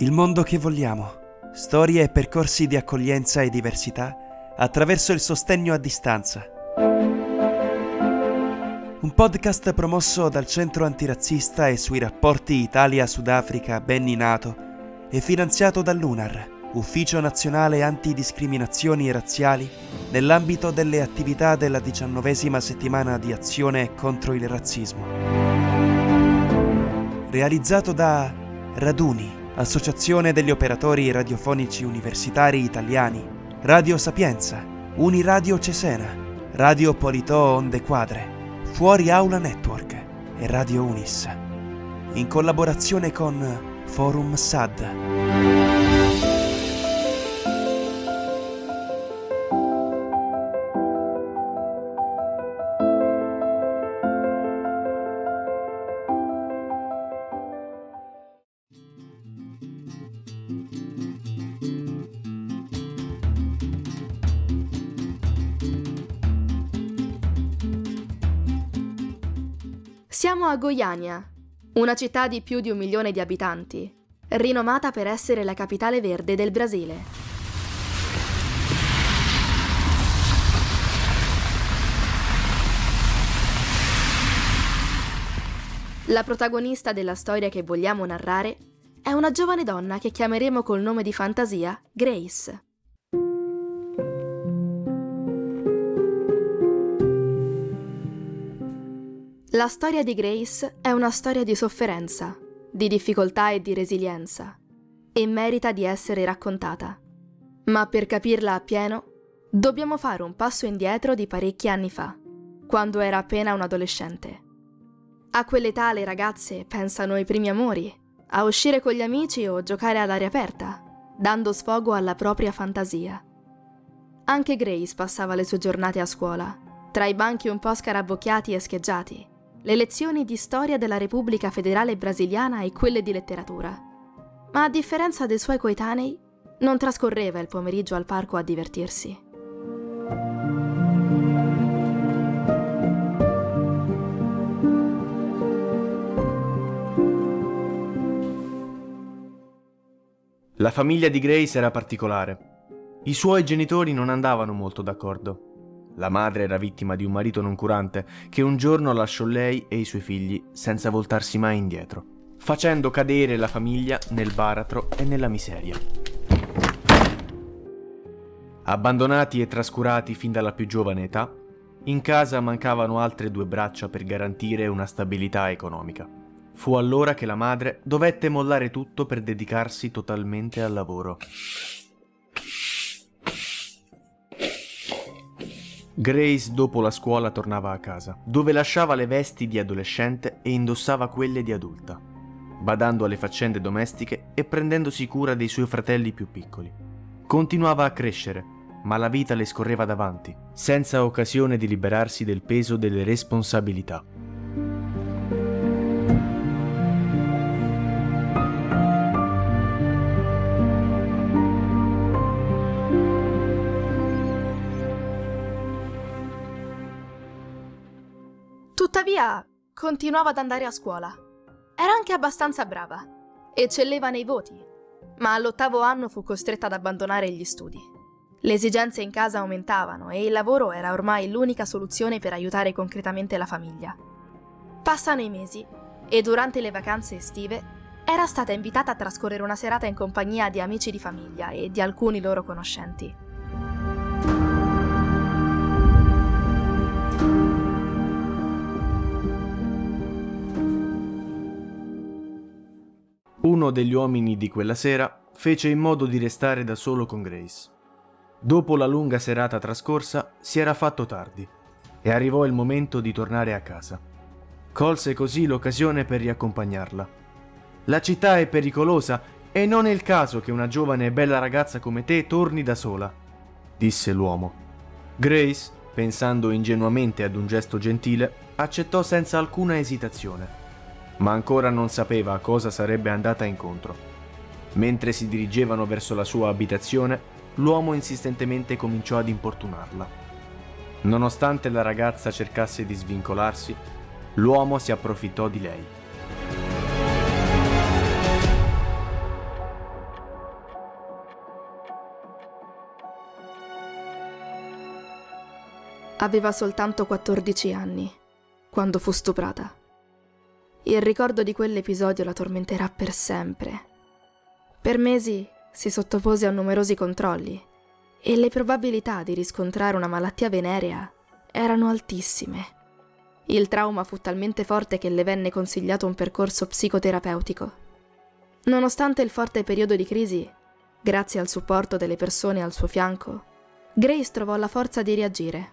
Il mondo che vogliamo. Storie e percorsi di accoglienza e diversità attraverso il sostegno a distanza. Un podcast promosso dal Centro Antirazzista e sui rapporti Italia-Sudafrica Benni Nato e finanziato dall'UNAR, Ufficio Nazionale Antidiscriminazioni Razziali, nell'ambito delle attività della diciannovesima settimana di azione contro il razzismo. Realizzato da Raduni Associazione degli operatori radiofonici universitari italiani, Radio Sapienza, Uniradio Cesena, Radio Politò Onde Quadre, Fuori Aula Network e Radio Unis. In collaborazione con Forum SAD. Siamo a Goiania, una città di più di un milione di abitanti, rinomata per essere la capitale verde del Brasile. La protagonista della storia che vogliamo narrare è una giovane donna che chiameremo col nome di fantasia Grace. La storia di Grace è una storia di sofferenza, di difficoltà e di resilienza, e merita di essere raccontata. Ma per capirla appieno, dobbiamo fare un passo indietro di parecchi anni fa, quando era appena un adolescente. A quell'età le ragazze pensano ai primi amori, a uscire con gli amici o giocare all'aria aperta, dando sfogo alla propria fantasia. Anche Grace passava le sue giornate a scuola, tra i banchi un po' scarabocchiati e scheggiati, le lezioni di storia della Repubblica Federale Brasiliana e quelle di letteratura. Ma a differenza dei suoi coetanei, non trascorreva il pomeriggio al parco a divertirsi. La famiglia di Grace era particolare. I suoi genitori non andavano molto d'accordo. La madre era vittima di un marito non curante che un giorno lasciò lei e i suoi figli senza voltarsi mai indietro, facendo cadere la famiglia nel baratro e nella miseria. Abbandonati e trascurati fin dalla più giovane età, in casa mancavano altre due braccia per garantire una stabilità economica. Fu allora che la madre dovette mollare tutto per dedicarsi totalmente al lavoro. Grace dopo la scuola tornava a casa, dove lasciava le vesti di adolescente e indossava quelle di adulta, badando alle faccende domestiche e prendendosi cura dei suoi fratelli più piccoli. Continuava a crescere, ma la vita le scorreva davanti, senza occasione di liberarsi del peso delle responsabilità. Tuttavia, continuava ad andare a scuola. Era anche abbastanza brava. Eccelleva nei voti. Ma all'ottavo anno fu costretta ad abbandonare gli studi. Le esigenze in casa aumentavano e il lavoro era ormai l'unica soluzione per aiutare concretamente la famiglia. Passano i mesi e durante le vacanze estive era stata invitata a trascorrere una serata in compagnia di amici di famiglia e di alcuni loro conoscenti. Degli uomini di quella sera fece in modo di restare da solo con Grace. Dopo la lunga serata trascorsa si era fatto tardi e arrivò il momento di tornare a casa. Colse così l'occasione per riaccompagnarla. La città è pericolosa e non è il caso che una giovane e bella ragazza come te torni da sola, disse l'uomo. Grace, pensando ingenuamente ad un gesto gentile, accettò senza alcuna esitazione ma ancora non sapeva a cosa sarebbe andata incontro. Mentre si dirigevano verso la sua abitazione, l'uomo insistentemente cominciò ad importunarla. Nonostante la ragazza cercasse di svincolarsi, l'uomo si approfittò di lei. Aveva soltanto 14 anni quando fu stuprata. Il ricordo di quell'episodio la tormenterà per sempre. Per mesi si sottopose a numerosi controlli e le probabilità di riscontrare una malattia venerea erano altissime. Il trauma fu talmente forte che le venne consigliato un percorso psicoterapeutico. Nonostante il forte periodo di crisi, grazie al supporto delle persone al suo fianco, Grace trovò la forza di reagire.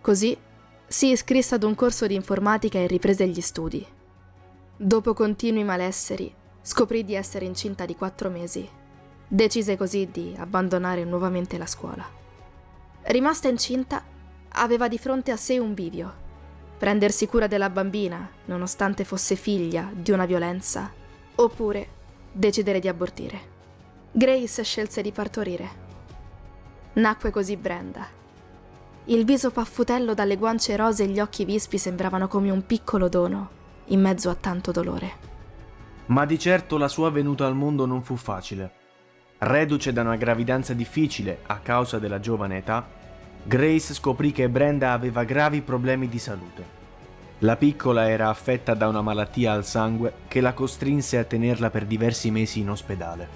Così si iscrisse ad un corso di informatica e riprese gli studi. Dopo continui malesseri, scoprì di essere incinta di quattro mesi. Decise così di abbandonare nuovamente la scuola. Rimasta incinta, aveva di fronte a sé un bivio. Prendersi cura della bambina, nonostante fosse figlia di una violenza, oppure decidere di abortire. Grace scelse di partorire. Nacque così Brenda, il viso paffutello dalle guance rose e gli occhi vispi sembravano come un piccolo dono, in mezzo a tanto dolore. Ma di certo la sua venuta al mondo non fu facile. Reduce da una gravidanza difficile a causa della giovane età, Grace scoprì che Brenda aveva gravi problemi di salute. La piccola era affetta da una malattia al sangue che la costrinse a tenerla per diversi mesi in ospedale.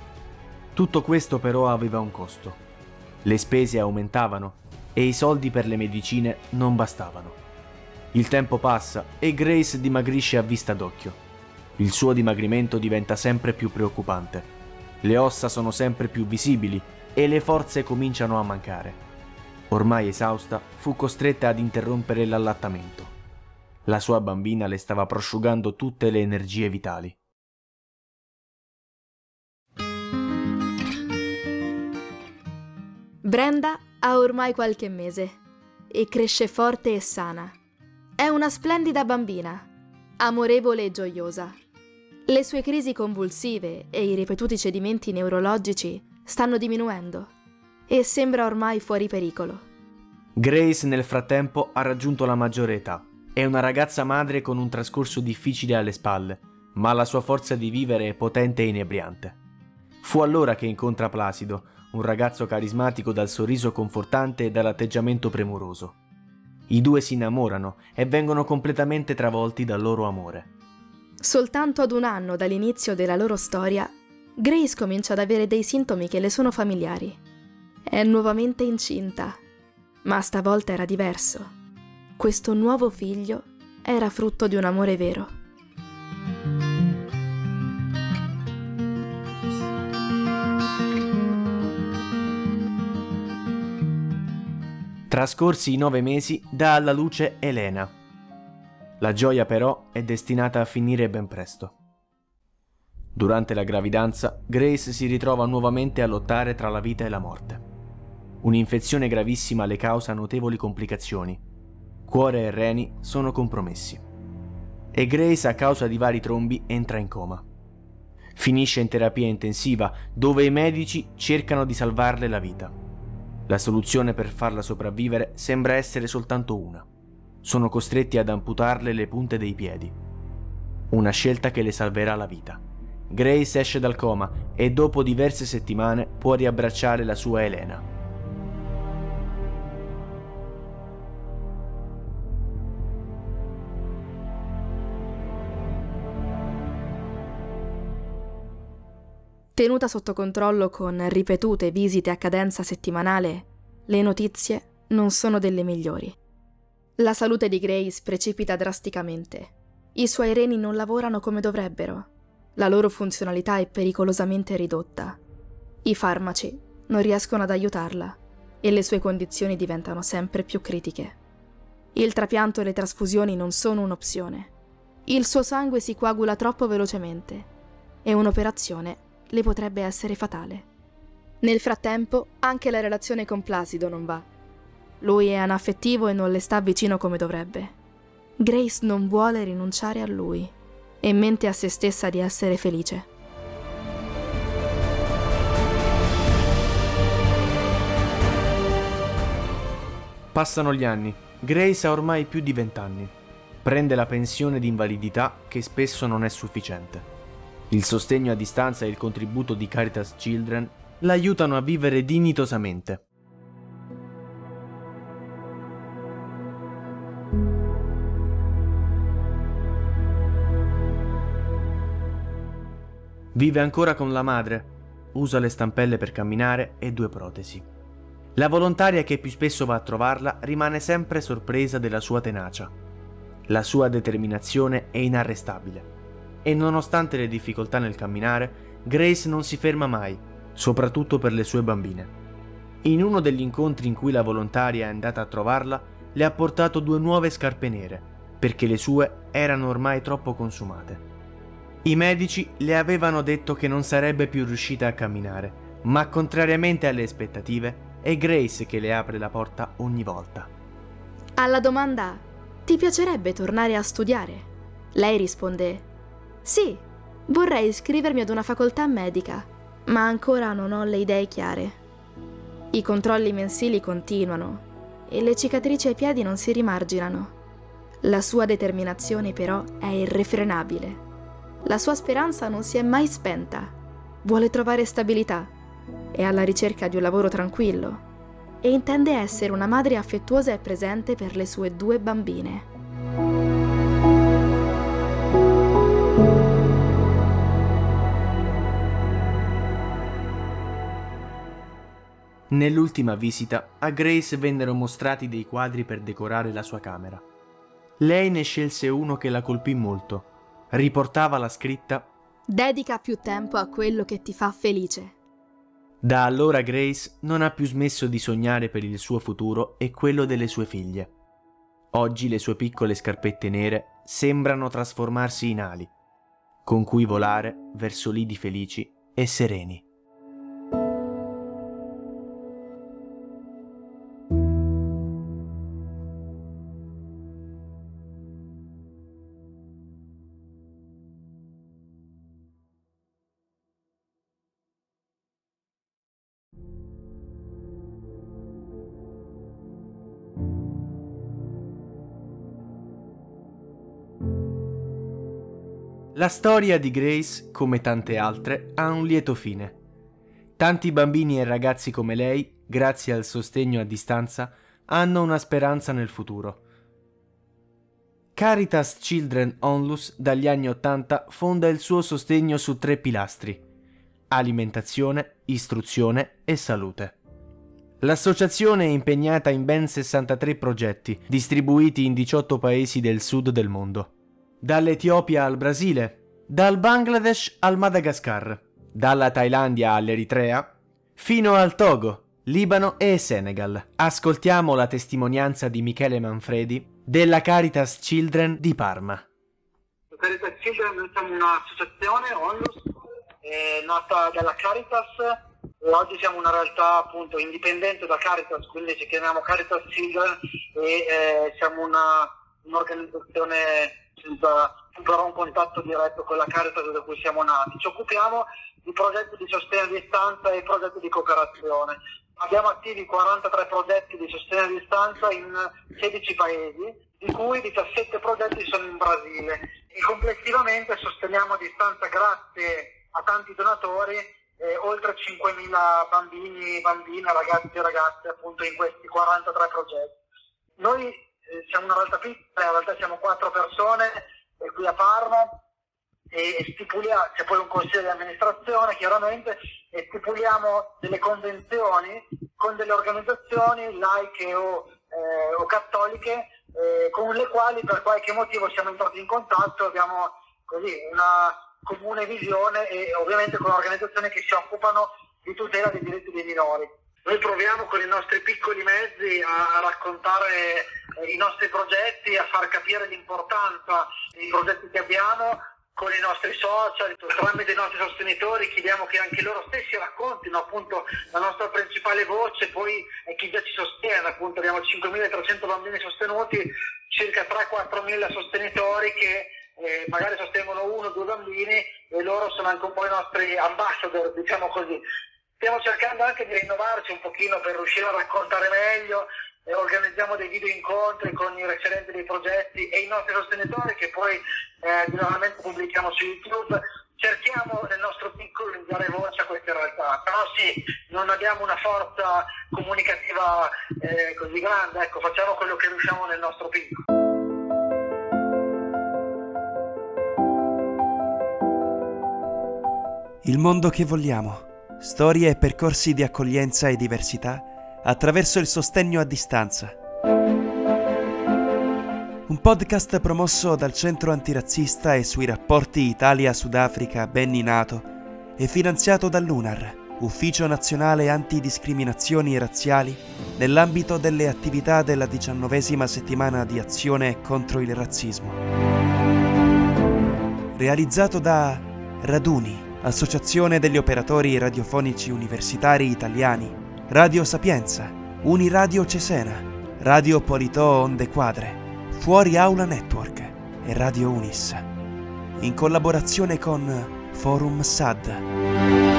Tutto questo però aveva un costo. Le spese aumentavano e i soldi per le medicine non bastavano. Il tempo passa e Grace dimagrisce a vista d'occhio. Il suo dimagrimento diventa sempre più preoccupante. Le ossa sono sempre più visibili e le forze cominciano a mancare. Ormai esausta, fu costretta ad interrompere l'allattamento. La sua bambina le stava prosciugando tutte le energie vitali. Brenda ha ormai qualche mese e cresce forte e sana. È una splendida bambina, amorevole e gioiosa. Le sue crisi convulsive e i ripetuti cedimenti neurologici stanno diminuendo e sembra ormai fuori pericolo. Grace nel frattempo ha raggiunto la maggiore età. È una ragazza madre con un trascorso difficile alle spalle, ma la sua forza di vivere è potente e inebriante. Fu allora che incontra Placido, un ragazzo carismatico dal sorriso confortante e dall'atteggiamento premuroso. I due si innamorano e vengono completamente travolti dal loro amore. Soltanto ad un anno dall'inizio della loro storia, Grace comincia ad avere dei sintomi che le sono familiari. È nuovamente incinta, ma stavolta era diverso. Questo nuovo figlio era frutto di un amore vero. Trascorsi i nove mesi, dà alla luce Elena. La gioia però è destinata a finire ben presto. Durante la gravidanza, Grace si ritrova nuovamente a lottare tra la vita e la morte. Un'infezione gravissima le causa notevoli complicazioni. Cuore e reni sono compromessi. E Grace, a causa di vari trombi, entra in coma. Finisce in terapia intensiva, dove i medici cercano di salvarle la vita. La soluzione per farla sopravvivere sembra essere soltanto una. Sono costretti ad amputarle le punte dei piedi. Una scelta che le salverà la vita. Grace esce dal coma e dopo diverse settimane può riabbracciare la sua Elena. Tenuta sotto controllo con ripetute visite a cadenza settimanale, le notizie non sono delle migliori. La salute di Grace precipita drasticamente. I suoi reni non lavorano come dovrebbero. La loro funzionalità è pericolosamente ridotta. I farmaci non riescono ad aiutarla e le sue condizioni diventano sempre più critiche. Il trapianto e le trasfusioni non sono un'opzione. Il suo sangue si coagula troppo velocemente e un'operazione le potrebbe essere fatale. Nel frattempo, anche la relazione con Placido non va. Lui è anaffettivo e non le sta vicino come dovrebbe. Grace non vuole rinunciare a lui e mente a se stessa di essere felice. Passano gli anni. Grace ha ormai più di vent'anni. Prende la pensione di invalidità che spesso non è sufficiente. Il sostegno a distanza e il contributo di Caritas Children l'aiutano a vivere dignitosamente. Vive ancora con la madre, usa le stampelle per camminare e due protesi. La volontaria che più spesso va a trovarla rimane sempre sorpresa della sua tenacia. La sua determinazione è inarrestabile e nonostante le difficoltà nel camminare, Grace non si ferma mai, soprattutto per le sue bambine. In uno degli incontri in cui la volontaria è andata a trovarla, le ha portato due nuove scarpe nere, perché le sue erano ormai troppo consumate. I medici le avevano detto che non sarebbe più riuscita a camminare, ma contrariamente alle aspettative, è Grace che le apre la porta ogni volta. Alla domanda Ti piacerebbe tornare a studiare? Lei risponde Sì, vorrei iscrivermi ad una facoltà medica, ma ancora non ho le idee chiare. I controlli mensili continuano e le cicatrici ai piedi non si rimarginano. La sua determinazione però è irrefrenabile. La sua speranza non si è mai spenta. Vuole trovare stabilità. È alla ricerca di un lavoro tranquillo e intende essere una madre affettuosa e presente per le sue due bambine. Nell'ultima visita a Grace vennero mostrati dei quadri per decorare la sua camera. Lei ne scelse uno che la colpì molto. Riportava la scritta Dedica più tempo a quello che ti fa felice. Da allora Grace non ha più smesso di sognare per il suo futuro e quello delle sue figlie. Oggi le sue piccole scarpette nere sembrano trasformarsi in ali, con cui volare verso lidi felici e sereni. La storia di Grace, come tante altre, ha un lieto fine. Tanti bambini e ragazzi come lei, grazie al sostegno a distanza, hanno una speranza nel futuro. Caritas Children Onlus dagli anni Ottanta fonda il suo sostegno su tre pilastri: alimentazione, istruzione e salute. L'associazione è impegnata in ben 63 progetti, distribuiti in 18 paesi del sud del mondo dall'Etiopia al Brasile, dal Bangladesh al Madagascar, dalla Thailandia all'Eritrea, fino al Togo, Libano e Senegal. Ascoltiamo la testimonianza di Michele Manfredi della Caritas Children di Parma. Caritas Children noi siamo un'associazione, ONLUS, è nata dalla Caritas oggi siamo una realtà appunto indipendente da Caritas, quindi ci chiamiamo Caritas Children e eh, siamo una, un'organizzazione senza però un contatto diretto con la Caritas da cui siamo nati. Ci occupiamo di progetti di sostegno a distanza e progetti di cooperazione. Abbiamo attivi 43 progetti di sostegno a distanza in 16 paesi, di cui 17 progetti sono in Brasile. E complessivamente sosteniamo a distanza, grazie a tanti donatori, eh, oltre 5.000 bambini, bambine, ragazzi e ragazze appunto in questi 43 progetti. Noi siamo una realtà piccola, in realtà siamo quattro persone qui a Parma e stipuliamo, c'è poi un consiglio di amministrazione chiaramente, e stipuliamo delle convenzioni con delle organizzazioni laiche o, eh, o cattoliche eh, con le quali per qualche motivo siamo entrati in contatto, abbiamo così una comune visione e ovviamente con organizzazioni che si occupano di tutela dei diritti dei minori. Noi proviamo con i nostri piccoli mezzi a, raccontare eh, i nostri progetti, a far capire l'importanza dei progetti che abbiamo con i nostri social, tramite i nostri sostenitori, chiediamo che anche loro stessi raccontino appunto la nostra principale voce, poi è chi già ci sostiene, appunto abbiamo 5.300 bambini sostenuti, circa 3-4 mila sostenitori che eh, magari sostengono uno o due bambini e loro sono anche un po' i nostri ambassador, diciamo così. Stiamo cercando anche di rinnovarci un pochino per riuscire a raccontare meglio organizziamo dei video incontri con i referenti dei progetti e i nostri sostenitori che poi eh, generalmente pubblichiamo su YouTube. Cerchiamo nel nostro piccolo di dare voce a queste realtà, però sì, non abbiamo una forza comunicativa eh, così grande, ecco, facciamo quello che riusciamo nel nostro piccolo. Il mondo che vogliamo. Storie e percorsi di accoglienza e diversità attraverso il sostegno a distanza. Un podcast promosso dal Centro Antirazzista e sui rapporti Italia-Sudafrica Benni Nato e finanziato dall'UNAR, Ufficio Nazionale Antidiscriminazioni Razziali, nell'ambito delle attività della diciannovesima settimana di azione contro il razzismo. Realizzato da Raduni, Associazione degli Operatori Radiofonici Universitari Italiani, Radio Sapienza, Uniradio Cesena, Radio Politò Onde Quadre, Fuori Aula Network e Radio Unis, in collaborazione con Forum SAD.